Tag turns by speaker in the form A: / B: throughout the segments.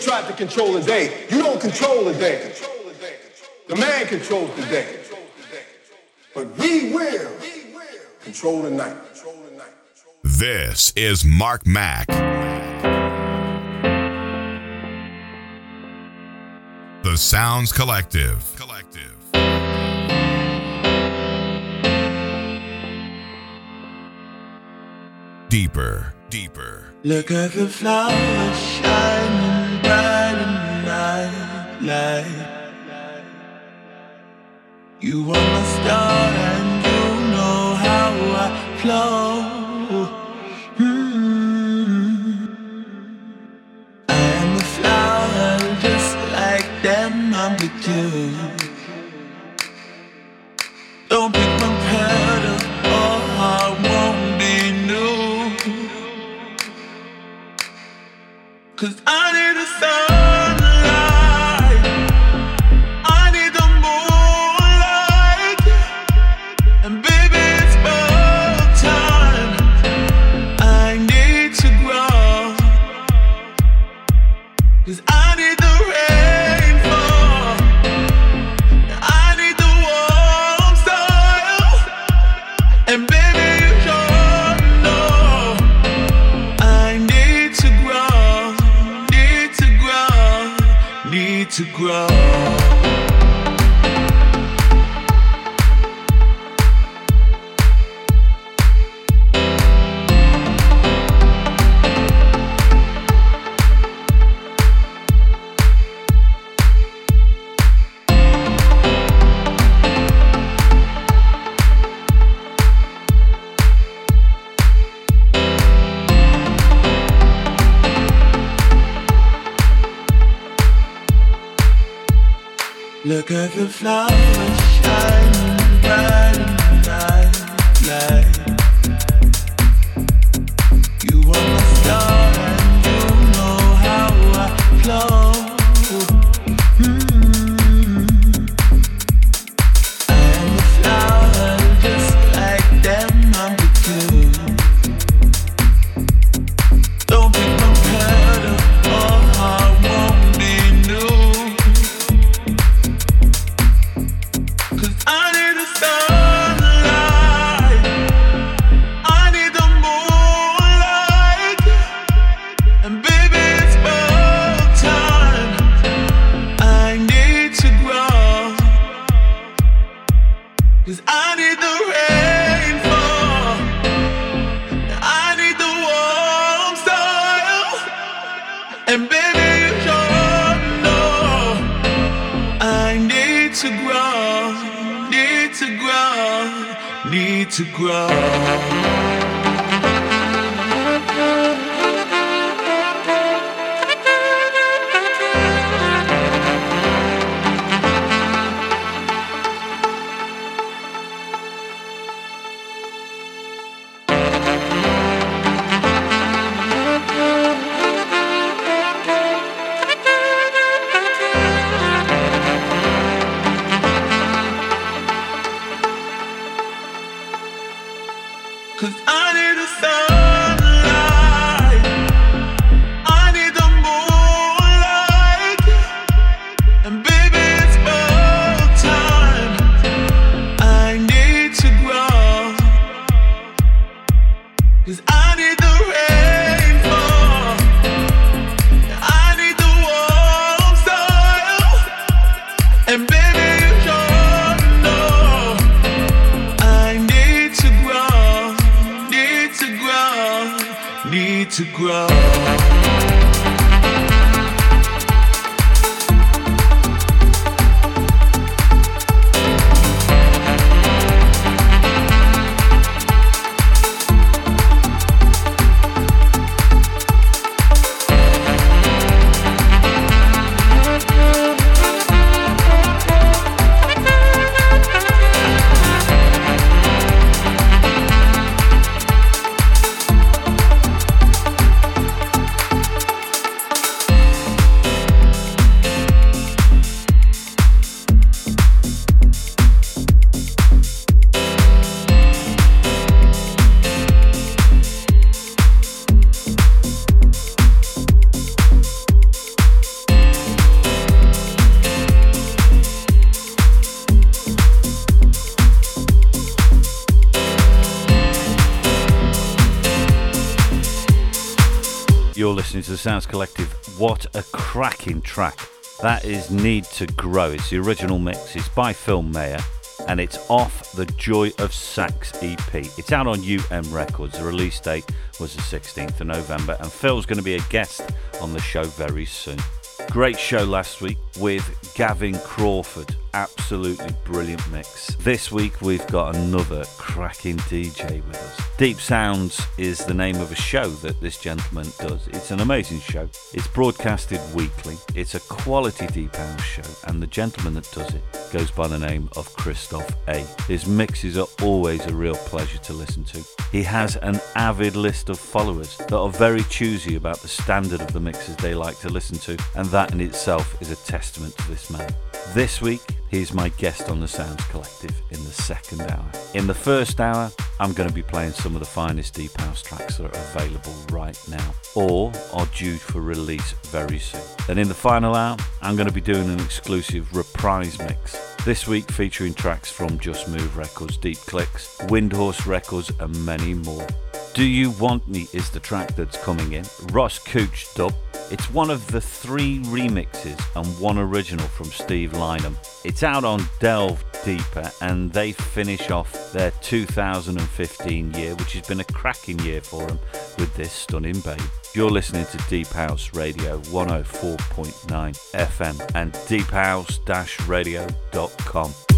A: tried to control the day. You don't control the day. The man controls the day. But we will control the night.
B: This is Mark Mac. The Sounds Collective. Collective. Deeper, deeper.
C: Look at the flowers shining light. You are my star, and you know how I flow. Mm-hmm. I am a flower, just like them. I'm with you.
D: Sounds Collective. What a cracking track! That is Need to Grow. It's the original mix. It's by Phil Maher and it's off the Joy of Sax EP. It's out on UM Records. The release date was the 16th of November, and Phil's going to be a guest on the show very soon. Great show last week with Gavin Crawford. Absolutely brilliant mix. This week we've got another cracking DJ with us. Deep Sounds is the name of a show that this gentleman does. It's an amazing show. It's broadcasted weekly. It's a quality deep house show, and the gentleman that does it goes by the name of Christophe A. His mixes are always a real pleasure to listen to. He has an avid list of followers that are very choosy about the standard of the mixes they like to listen to, and that in itself is a testament to this man. This week, he's my guest on the Sounds Collective in the second hour. In the first hour, I'm going to be playing some of the finest deep house tracks that are available right now or are due for release very soon. Then in the final hour, I'm going to be doing an exclusive reprise mix. This week featuring tracks from Just Move Records, DeepClicks, Windhorse Records, and many more. Do You Want Me is the track that's coming in. Ross Cooch dub. It's one of the three remixes and one original from Steve Lynam. It's out on Delve Deeper and they finish off their 2015 year, which has been a cracking year for them with this stunning babe. You're listening to Deep House Radio 104.9 FM and deephouse-radio.com.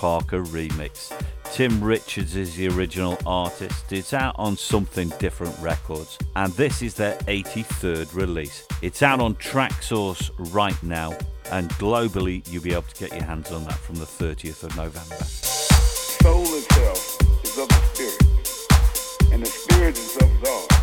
D: Parker remix. Tim Richards is the original artist. It's out on Something Different Records, and this is their 83rd release. It's out on Traxsource right now, and globally, you'll be able to get your hands on that from the 30th of November.
E: Soul itself is of the Spirit, and the Spirit is of God.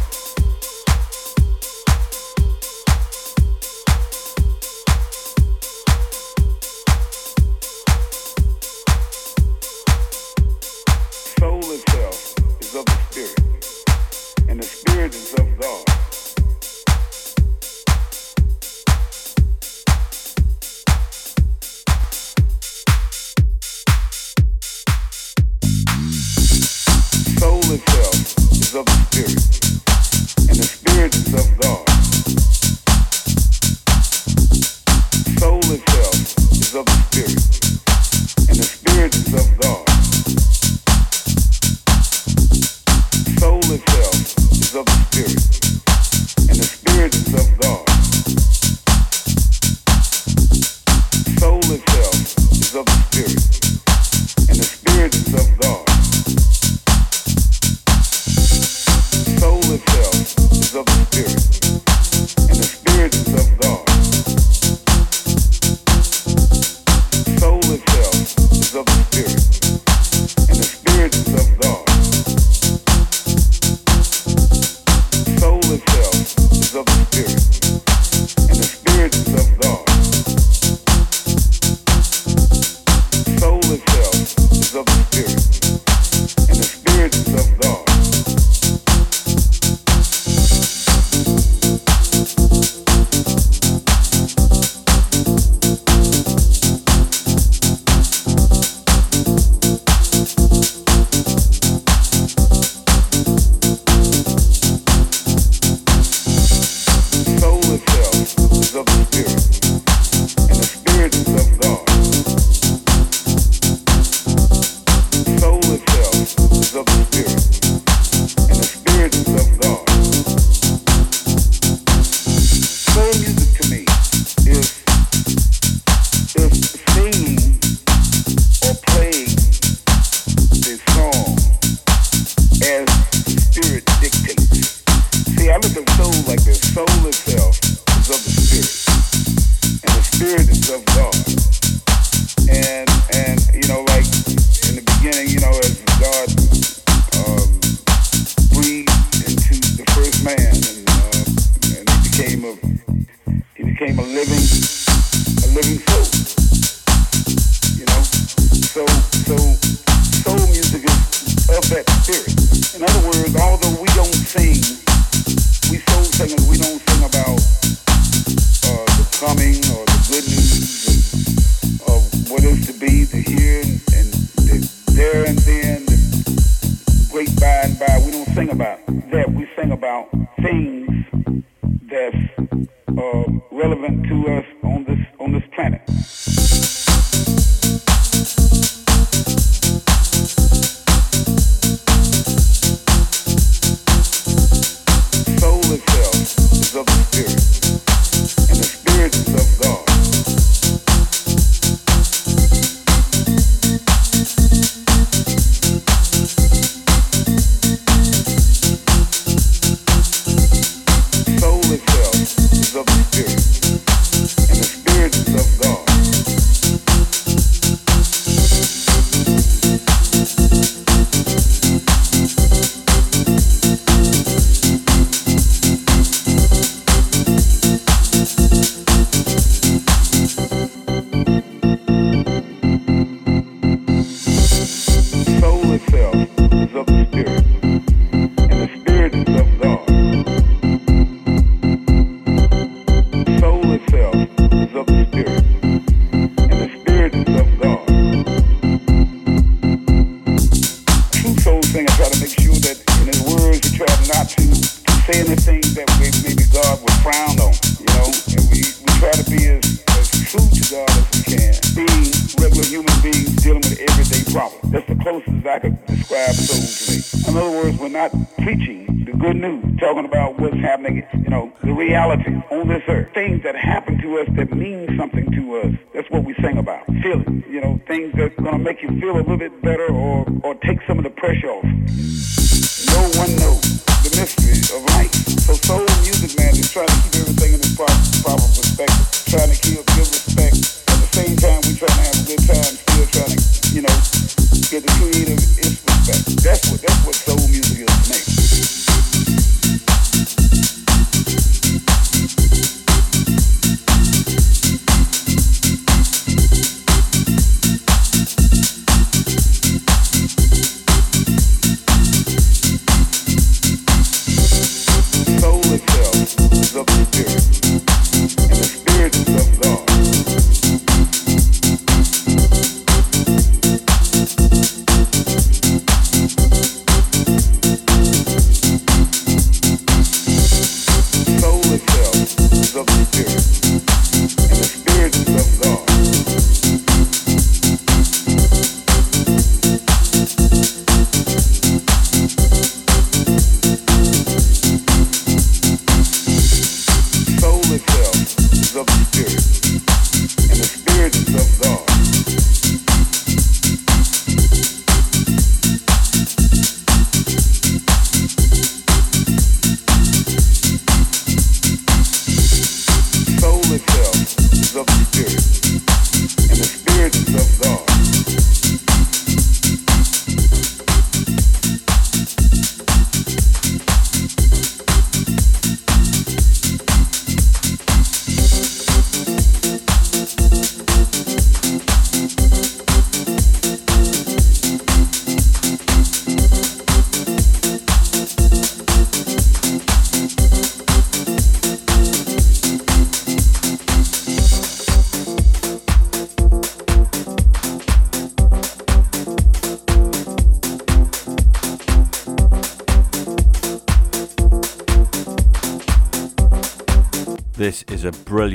E: The reality on this earth. Things that happen to us that mean something to us. That's what we sing about. Feeling, you know, things that's to make you feel a little bit better or, or take some of the pressure off. No one knows the mystery of life. So soul music, man, is trying to keep everything in its proper, proper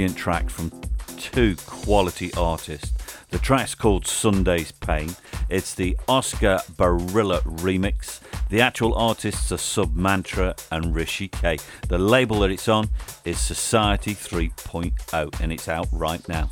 D: brilliant track from two quality artists. The track's called Sunday's Pain. It's the Oscar Barila remix. The actual artists are Submantra and Rishi K. The label that it's on is Society 3.0 and it's out right now.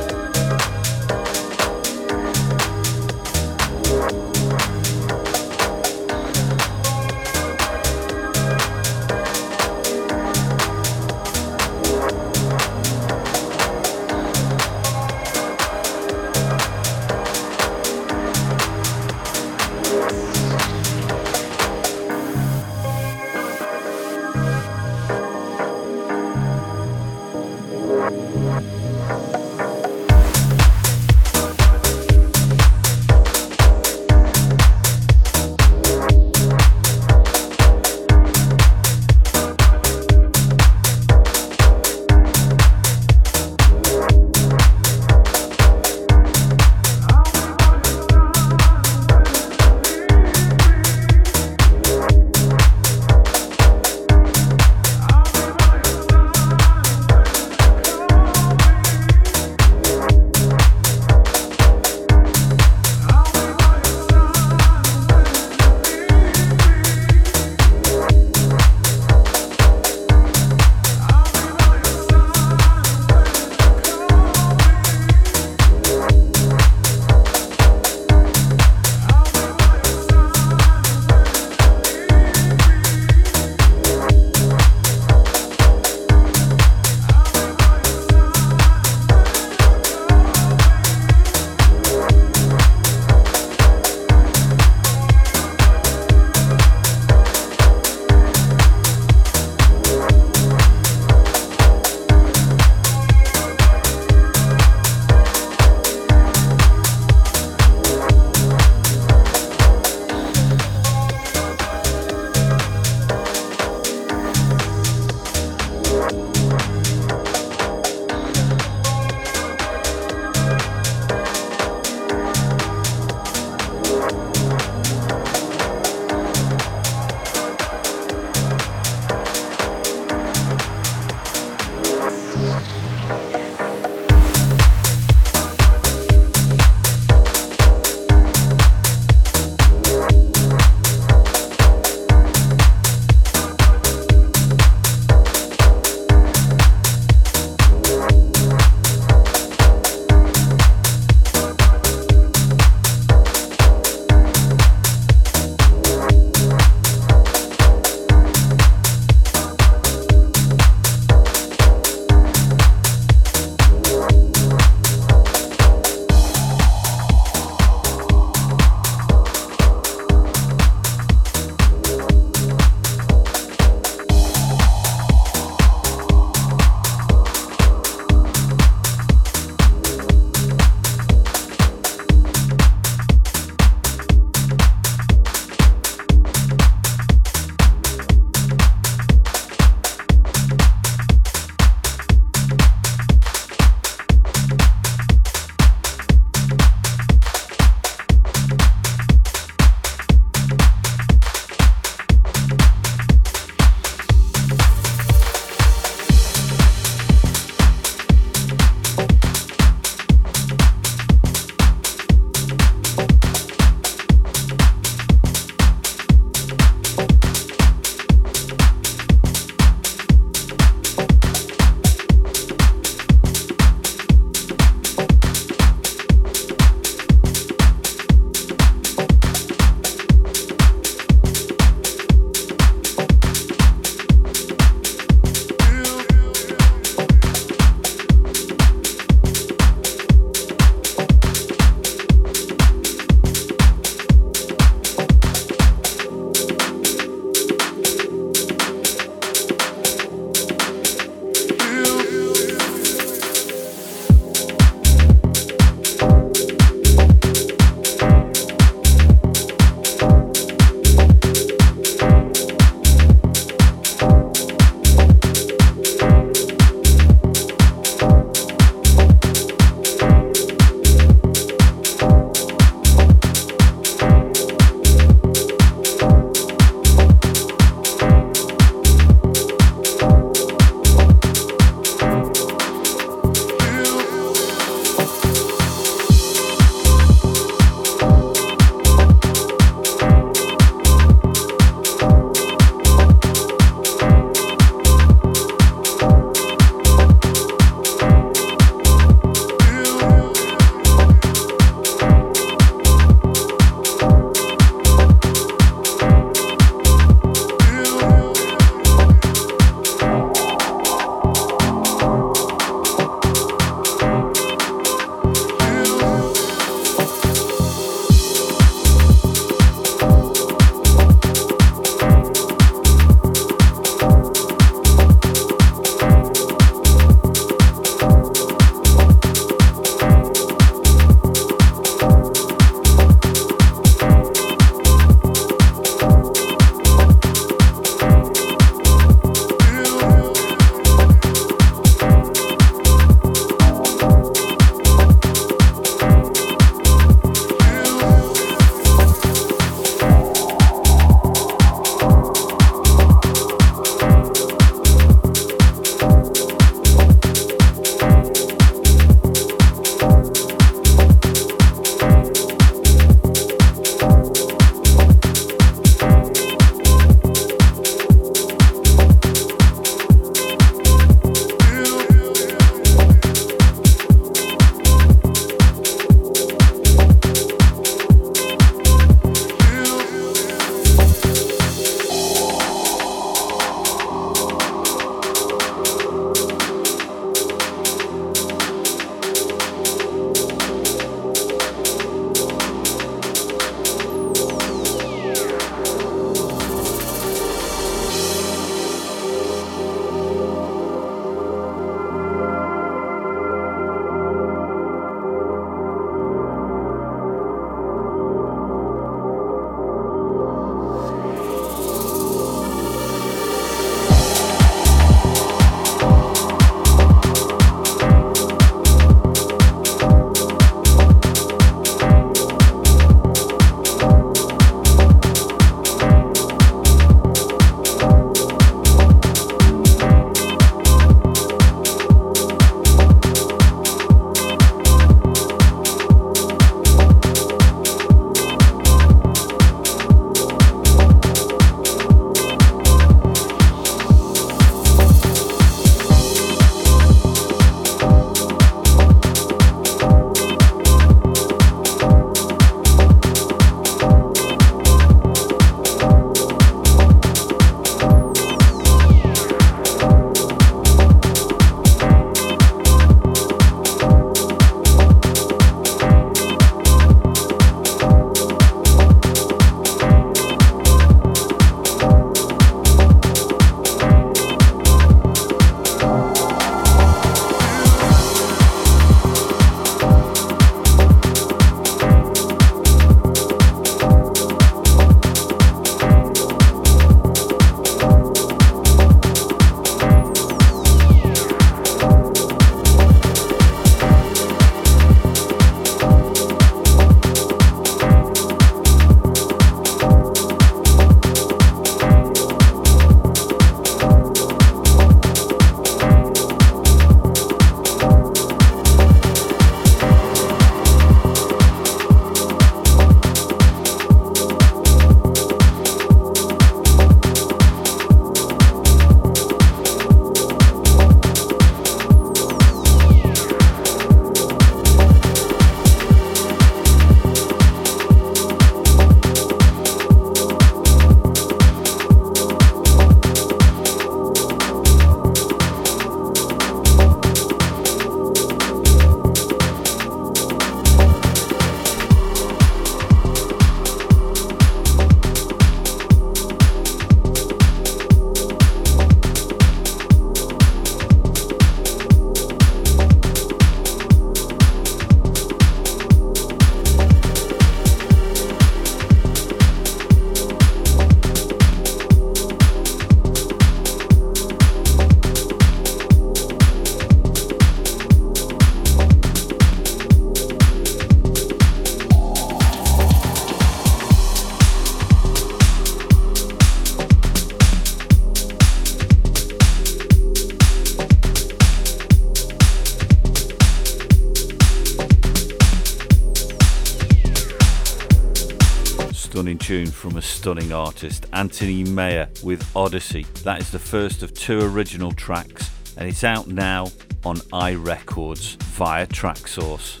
D: Tune from a stunning artist, Anthony Mea with Odyssey. That is the first of two original tracks, and it's out now on iRecords via Traxsource.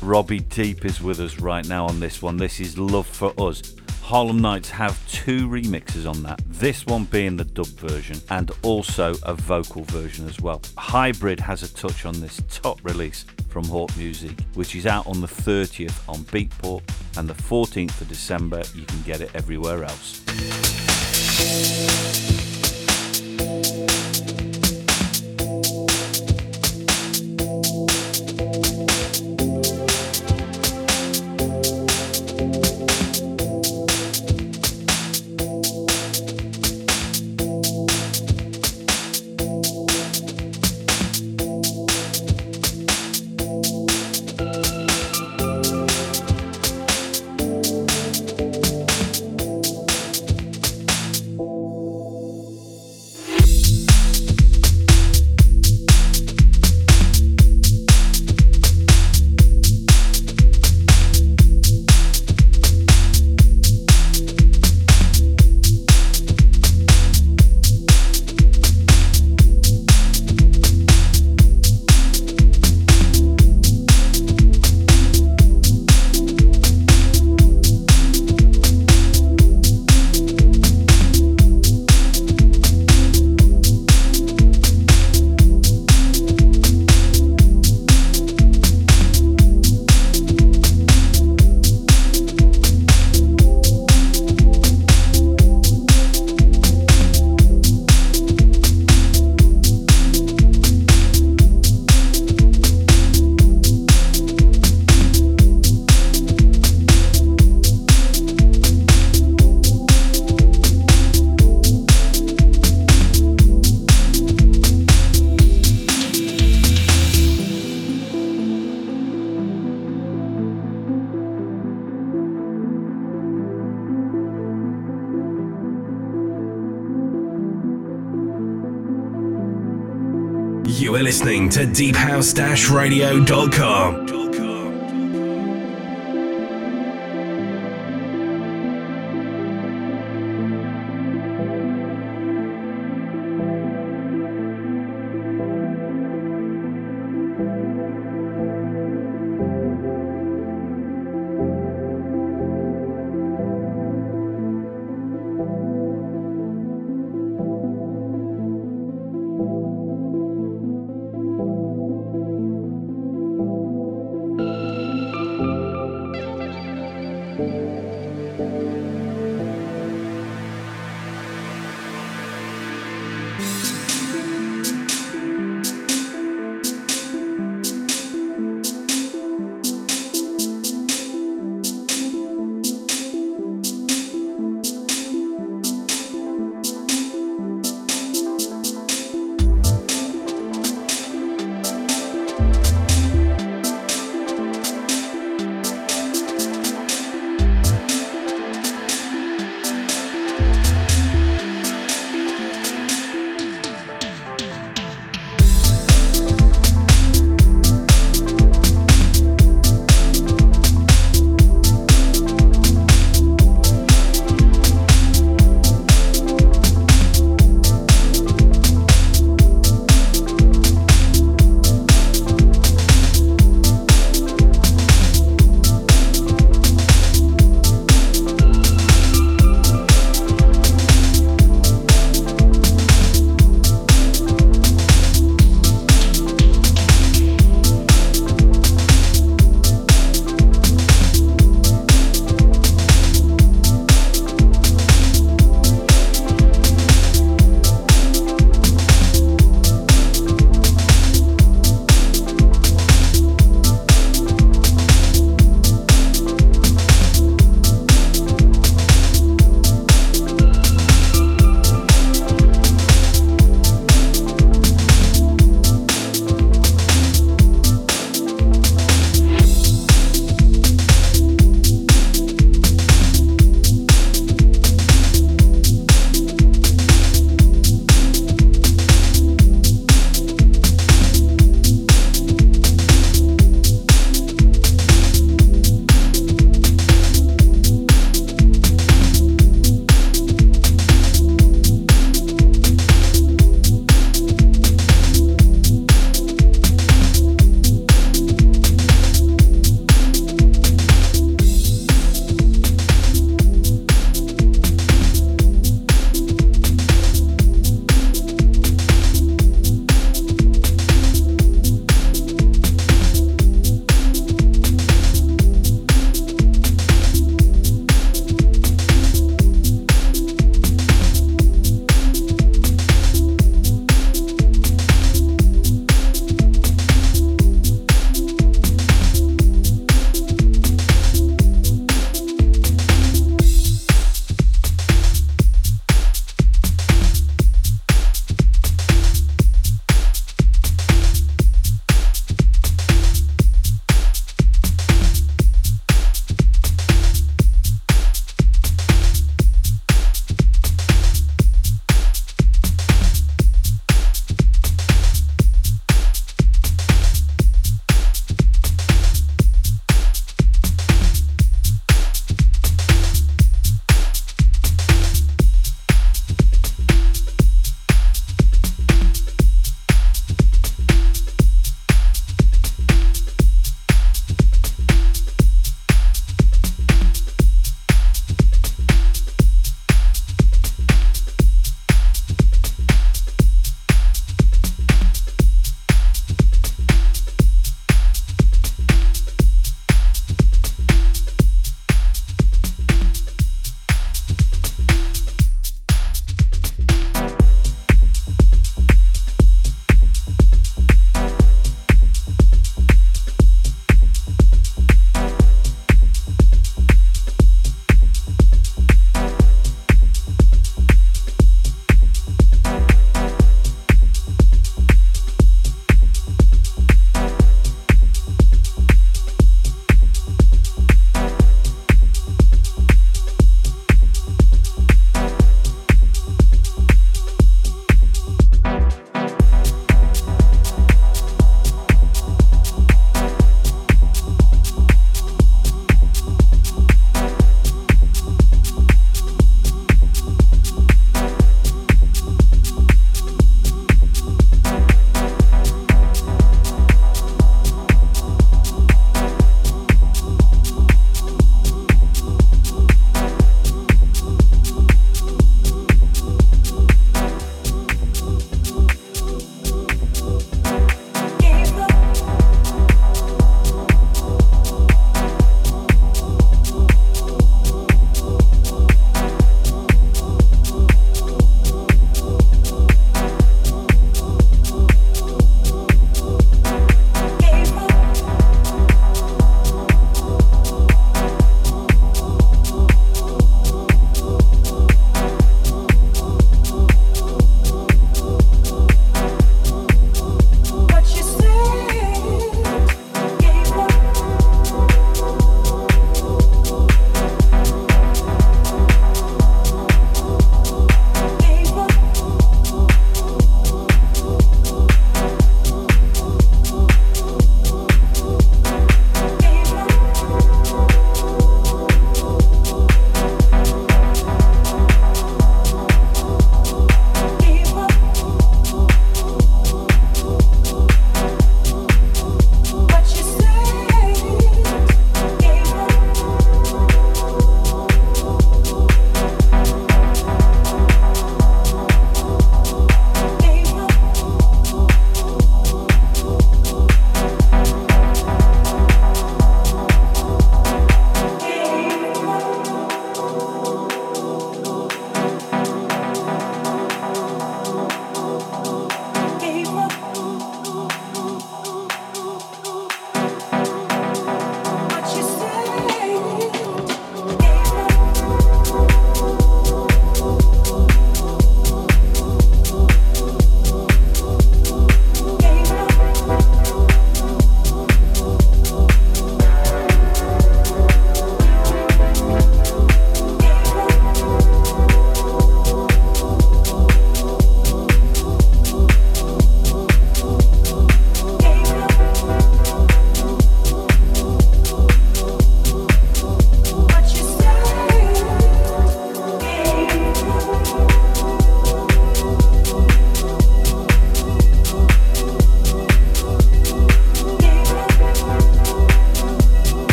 D: Robbie Deep is with us right now on this one. This is Love for Us. Harlem Nights have two remixes on that, this one being the dub version and also a vocal version as well. Hybrid has a touch on this top release from Hawk Music, which is out on the 30th on Beatport and the 14th of December. You can get it everywhere else.
F: Listening to deephouse-radio.com.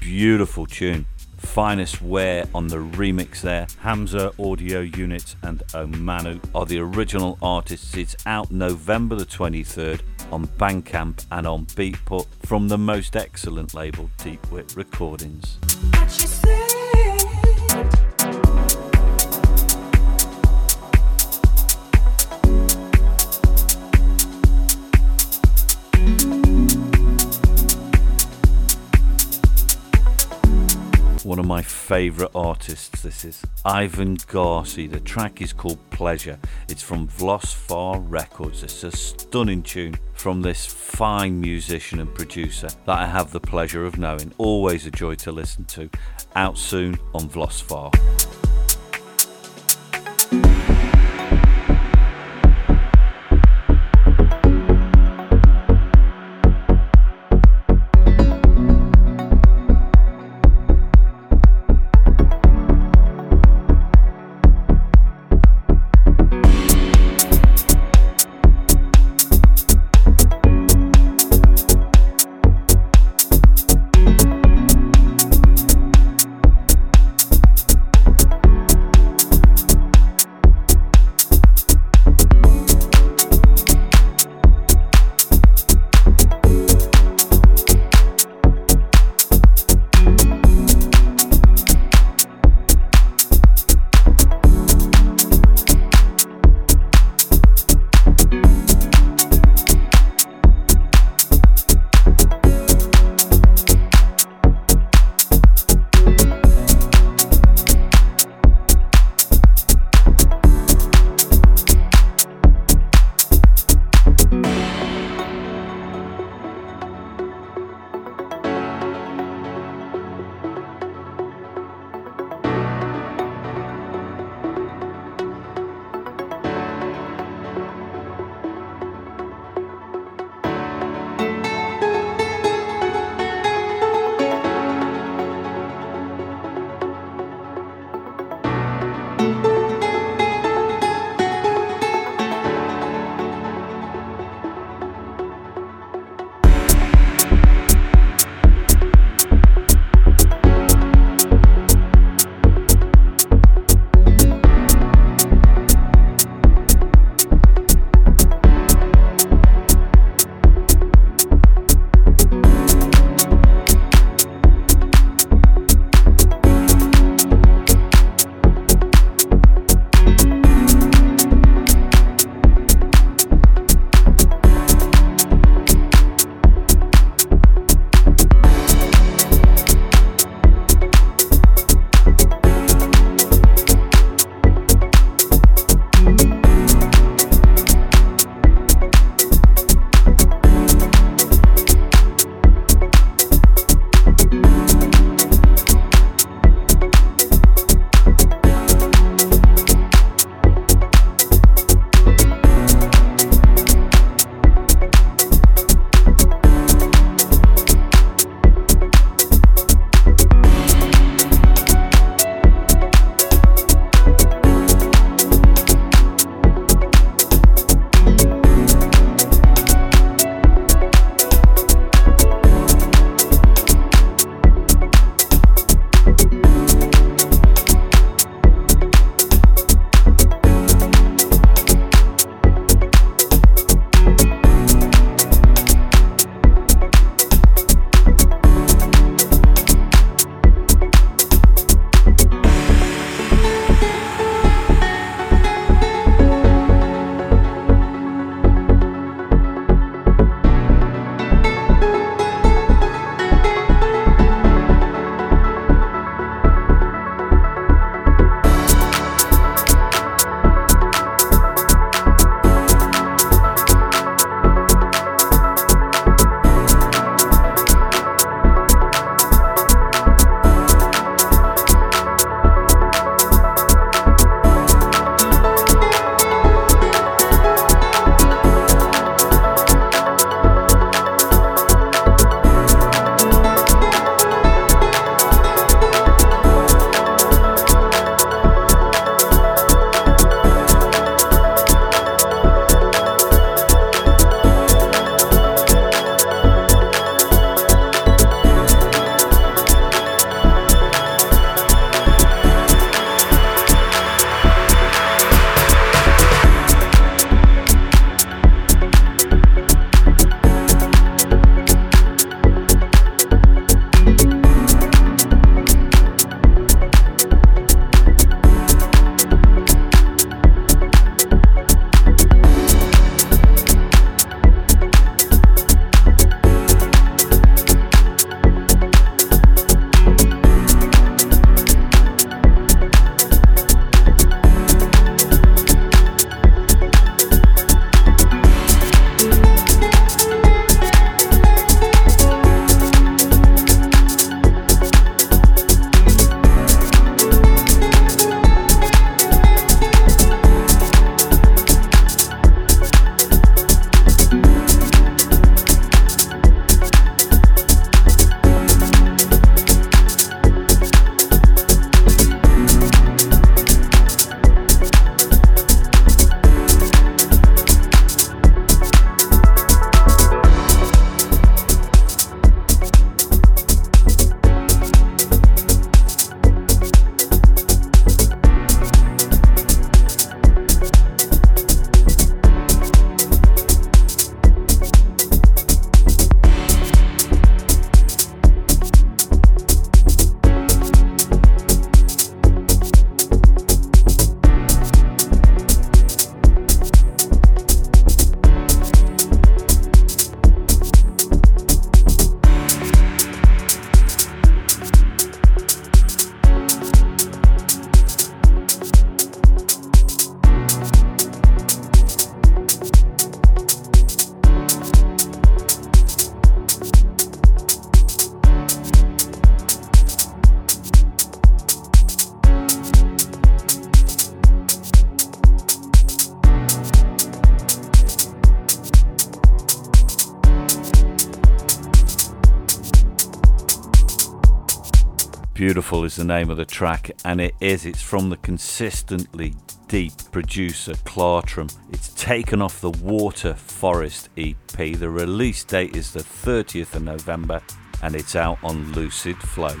D: Beautiful tune. Finest Wear on the remix there. Hamza Audio Units and Omanu are the original artists. It's out November the 23rd on Bandcamp and on Beatport from the most excellent label, Deepwit Recordings. Favourite artists. This is Ivan Garci. The track is called Pleasure. It's from Vlosfar Records. It's a stunning tune from this fine musician and producer that I have the pleasure of knowing. Always a joy to listen to. Out soon on Vlosfar. Beautiful is the name of the track, and it is. It's from the consistently deep producer Clartram. It's taken off the Water Forest EP. The release date is the 30th of November, and it's out on Lucid Flow.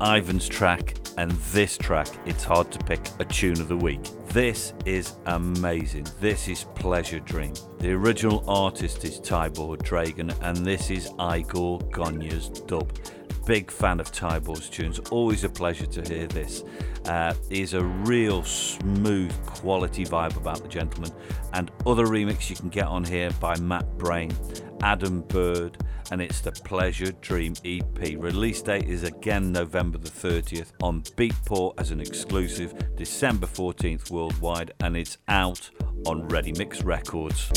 D: Ivan's track and this track, it's hard to pick a tune of the week. This is amazing. This is Pleasure Dream. The original artist is Tybor Dragon, and this is Igor Gonya's dub. Big fan of Tybor's tunes. Always a pleasure to hear this. Uh, is a real smooth quality vibe about the gentleman. And other remix you can get on here by Matt Brain, Adam Bird, and it's the Pleasure Dream EP. Release date is again November the 30th on Beatport as an exclusive, December 14th worldwide, and it's out on Ready Mix Records.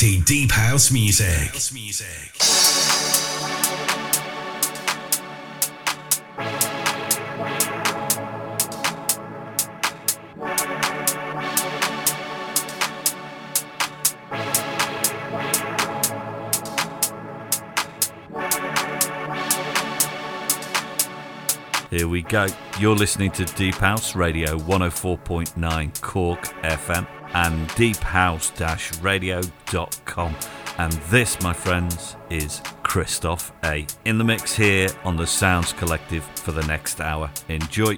F: Quality deep house music.
D: Here we go. You're listening to Deep House Radio 104.9 Cork FM and deephouse-radio.com. And this, my friends, is Christophe A. In the mix here on the Sounds Collective for the next hour. Enjoy.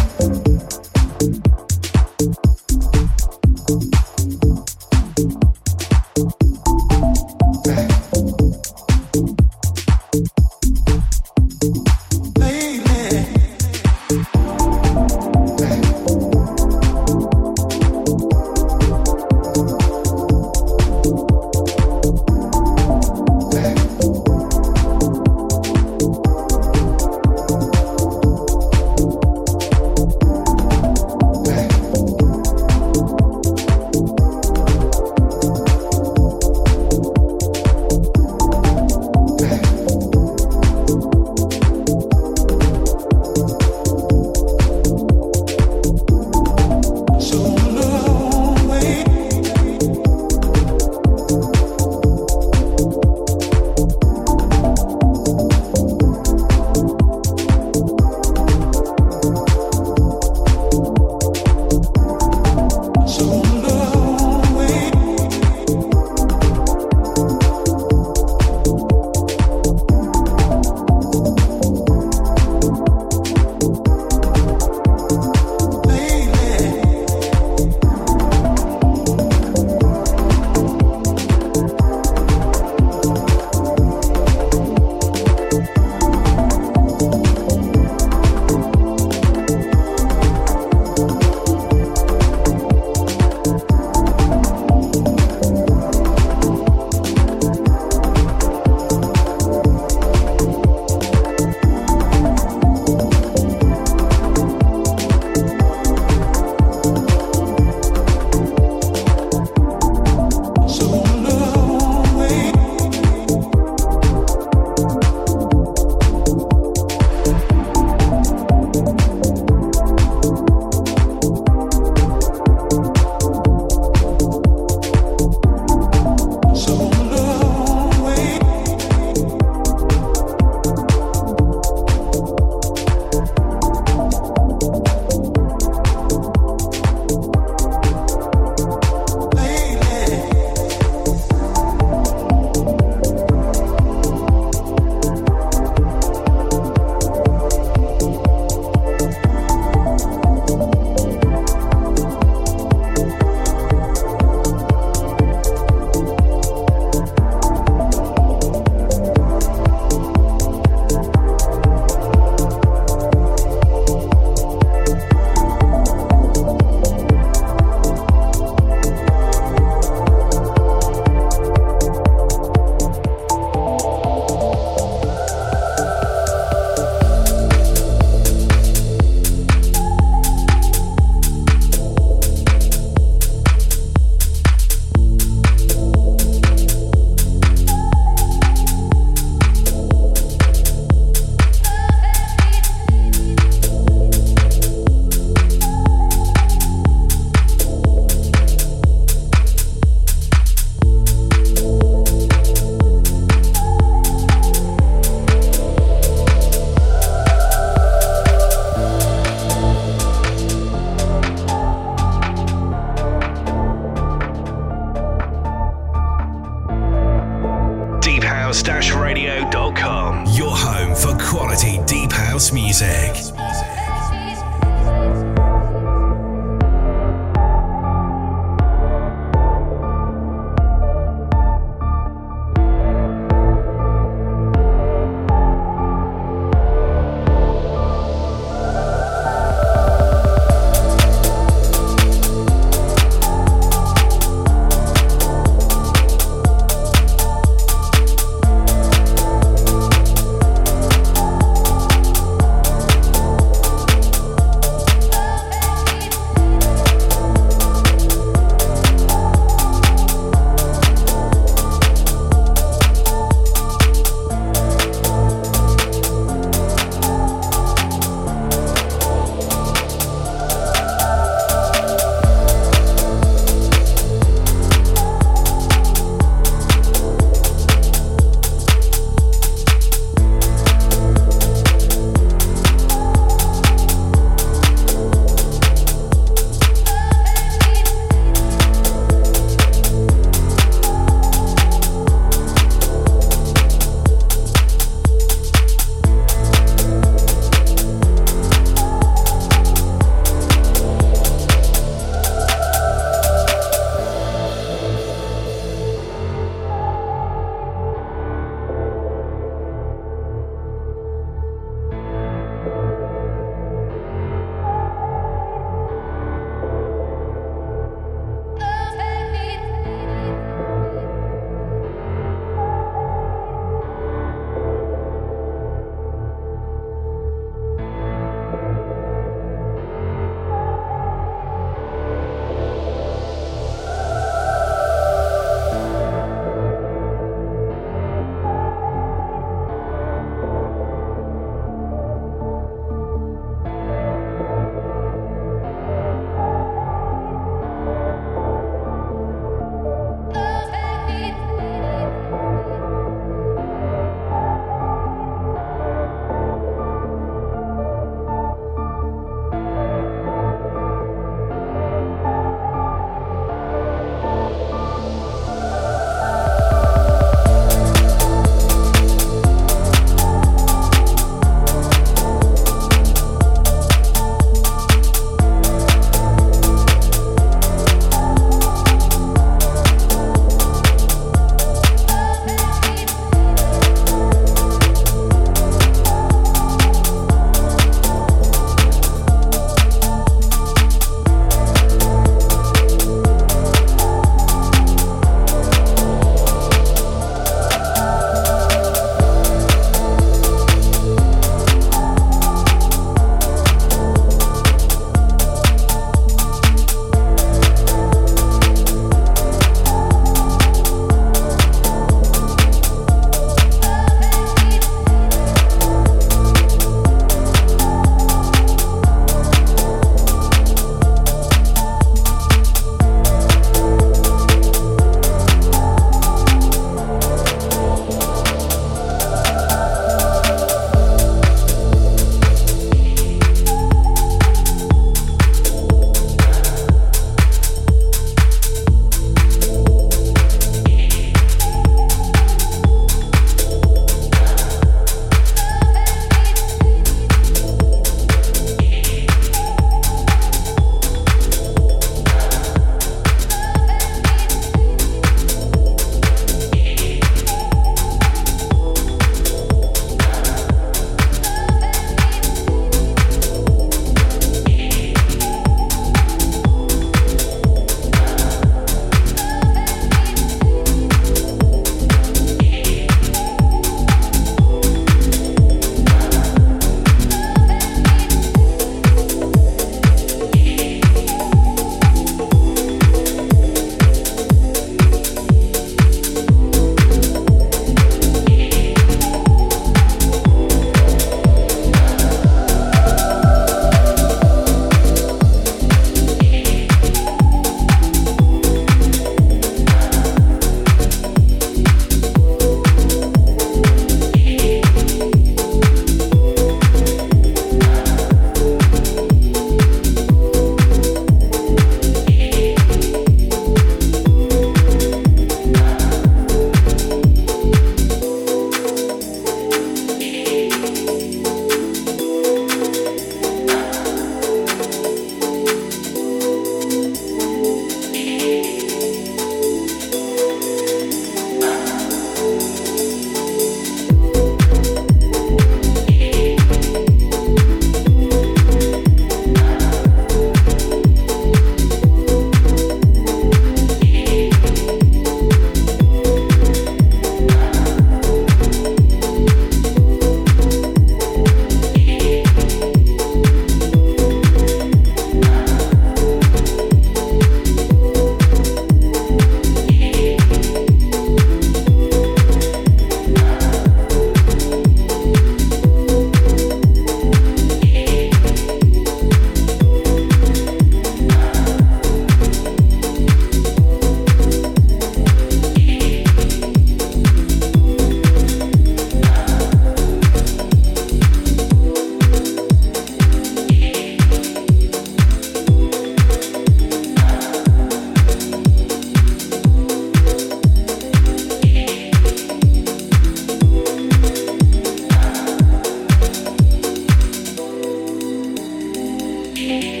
D: Bye.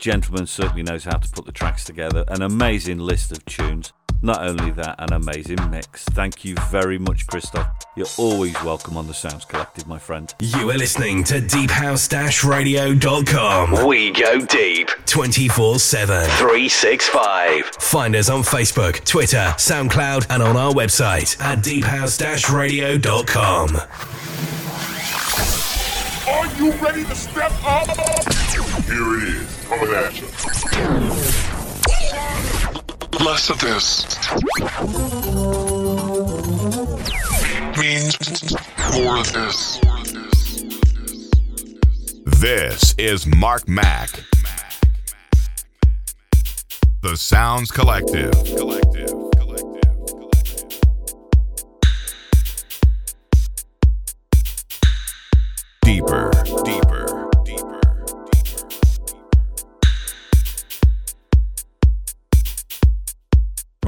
D: Gentleman certainly knows how to put the tracks together. An amazing list of tunes. Not only that, an amazing mix. Thank you very much, Christophe. You're always welcome on the Sounds Collective, my friend.
F: You are listening to deephouse-radio.com.
G: We go deep
F: 24 7.
G: 365.
F: Find us on Facebook, Twitter, SoundCloud, and on our website at deephouse-radio.com.
A: Are you ready to step up? Here it is, coming at you.
H: Less of this means more of this.
B: This is Mark Mac. The Sounds Collective. Collective.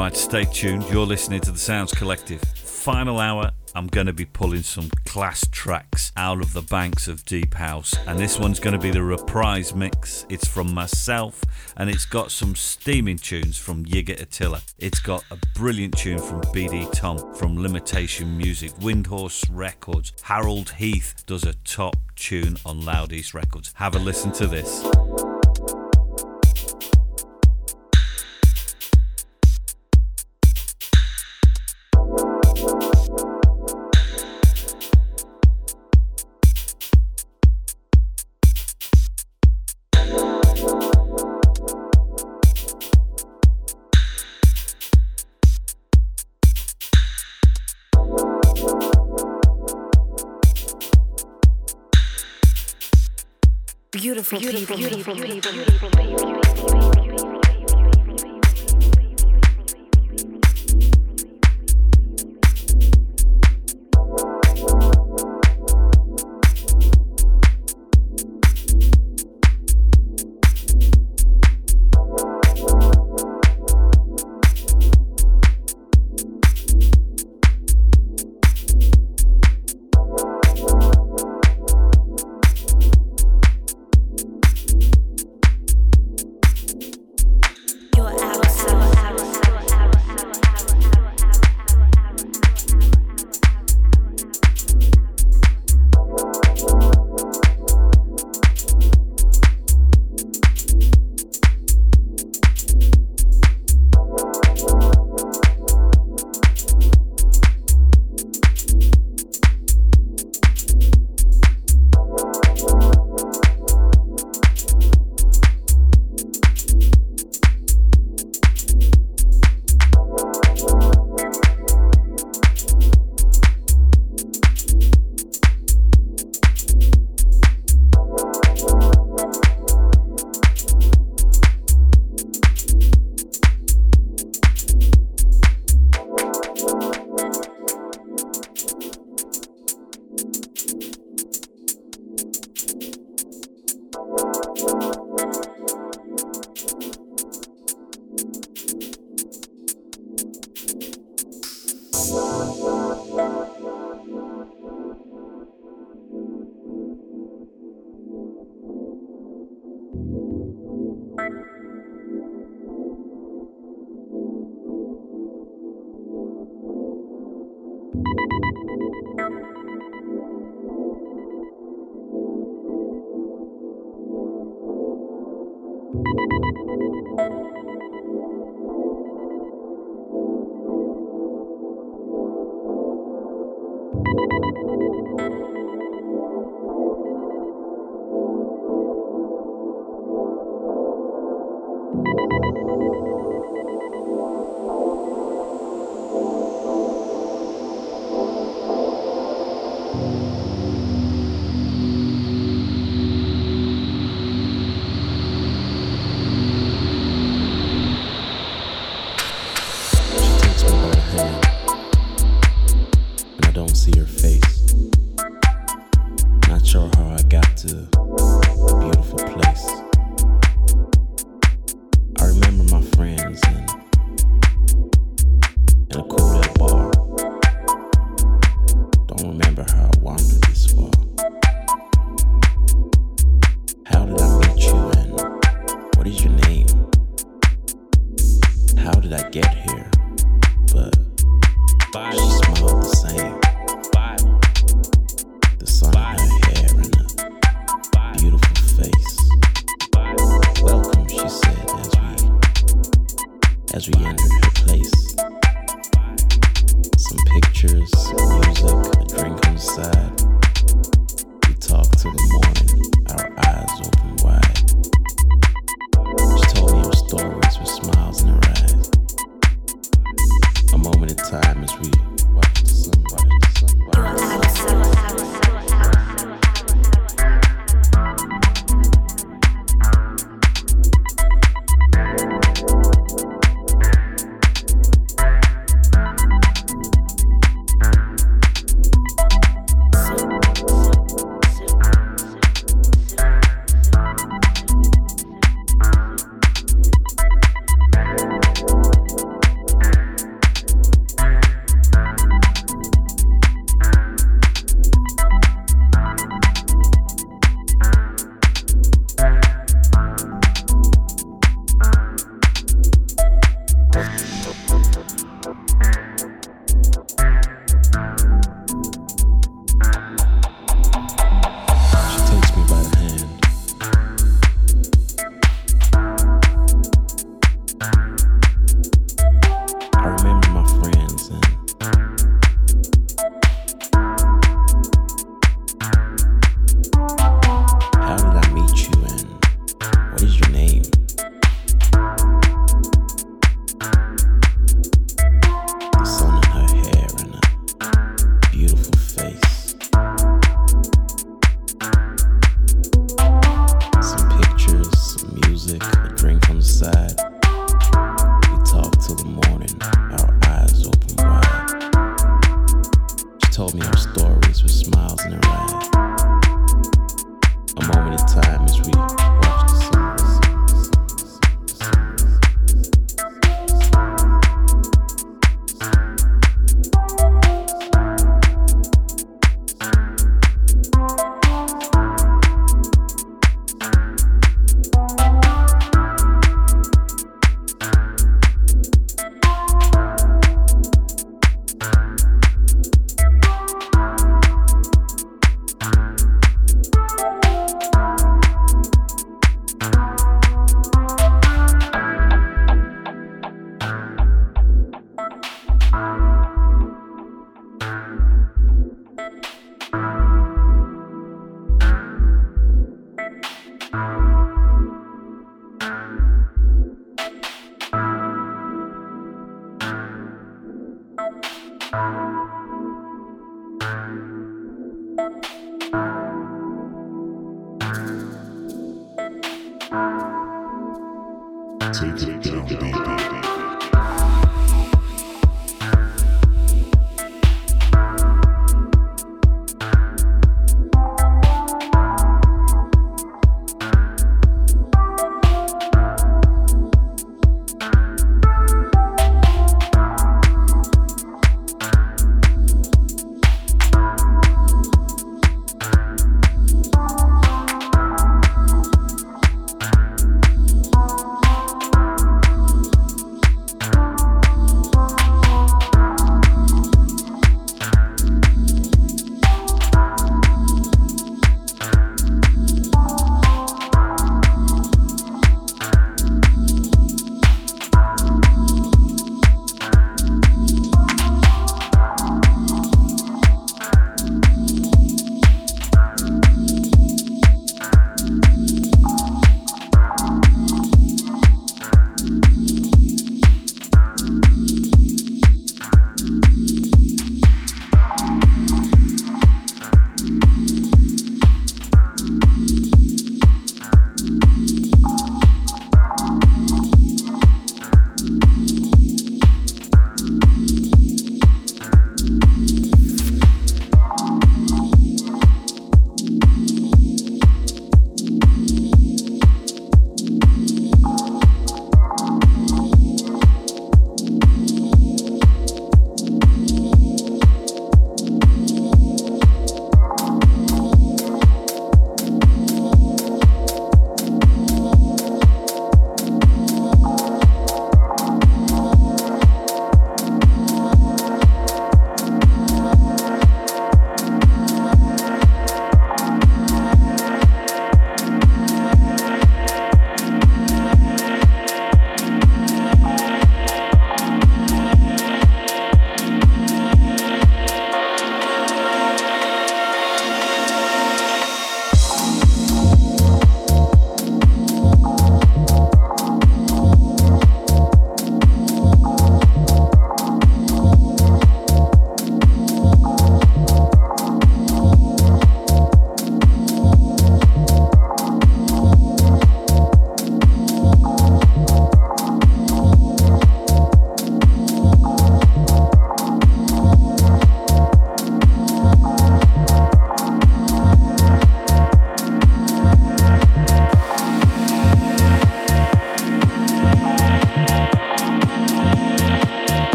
D: Right, stay tuned. You're listening to the Sounds Collective. Final hour, I'm going to be pulling some class tracks out of the banks of Deep House. And this one's going to be the reprise mix. It's from myself and it's got some steaming tunes from Yiga Attila. It's got a brilliant tune from BD Tom from Limitation Music, Windhorse Records. Harold Heath does a top tune on Loud East Records. Have a listen to this.
I: Beautiful, beautiful, beautiful, beautiful, beautiful, beautiful.
J: She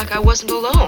K: like I wasn't alone.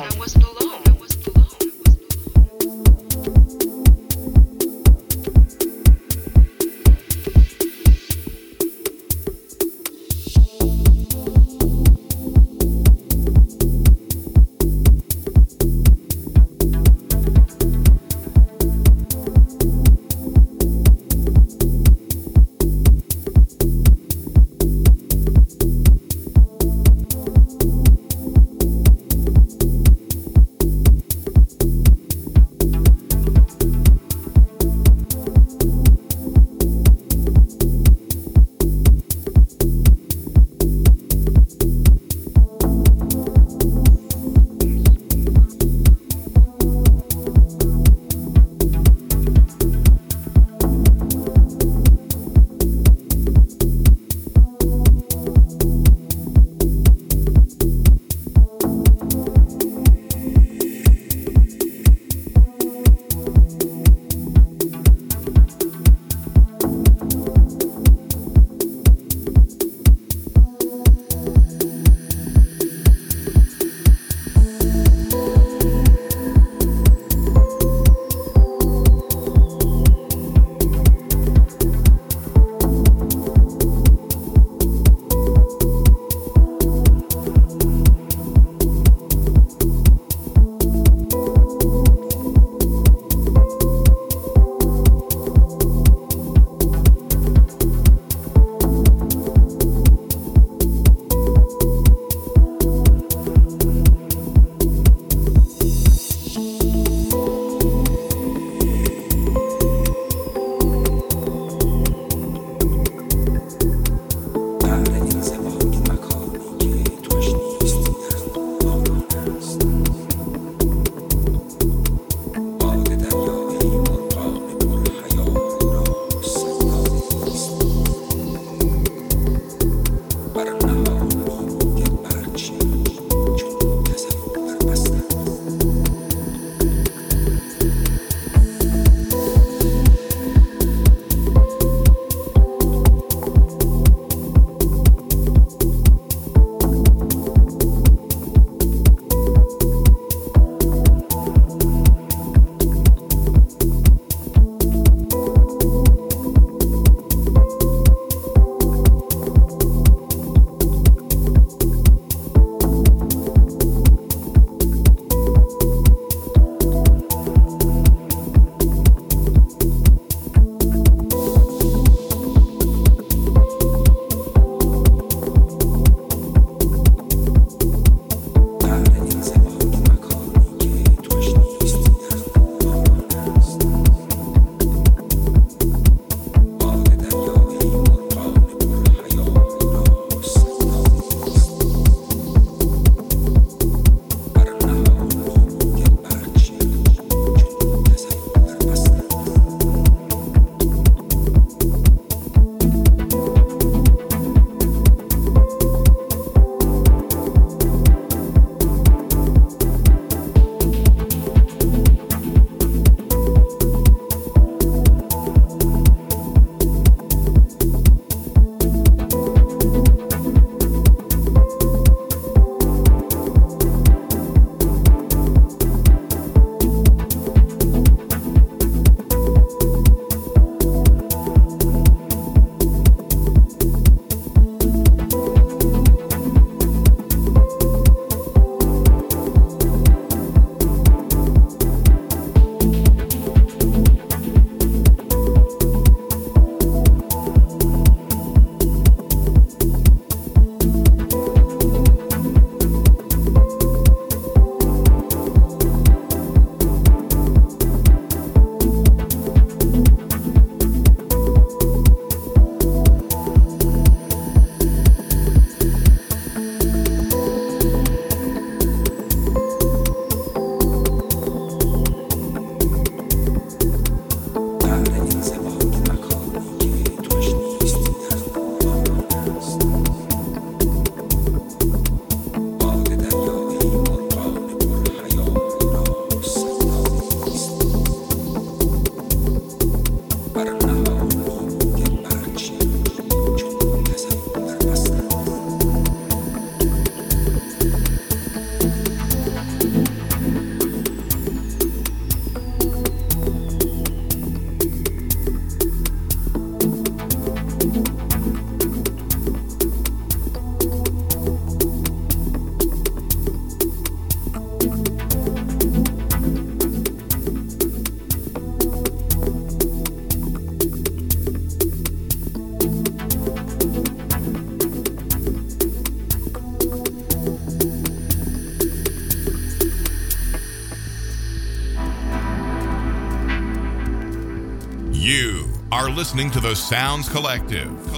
B: Listening to the Sounds Collective.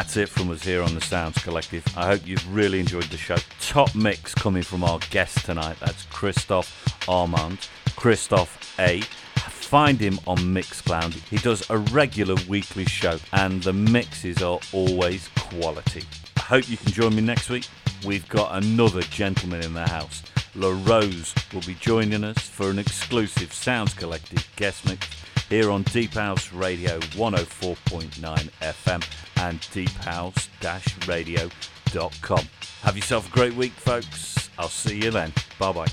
D: That's it from us here on the Sounds Collective. I hope you've really enjoyed the show. Top mix coming from our guest tonight. That's Christophe Armand, Christophe A. Find him on Mixcloud. He does a regular weekly show, and the mixes are always quality. I hope you can join me next week. We've got another gentleman in the house. La Rose will be joining us for an exclusive Sounds Collective guest mix here on Deep House Radio 104.9 FM and deephouse-radio.com. Have yourself a great week, folks. I'll see you then. Bye bye.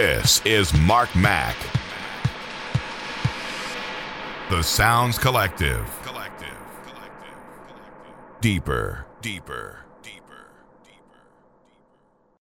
B: This is Mark Mac. The Sounds Collective. Collective. Deeper. Deeper.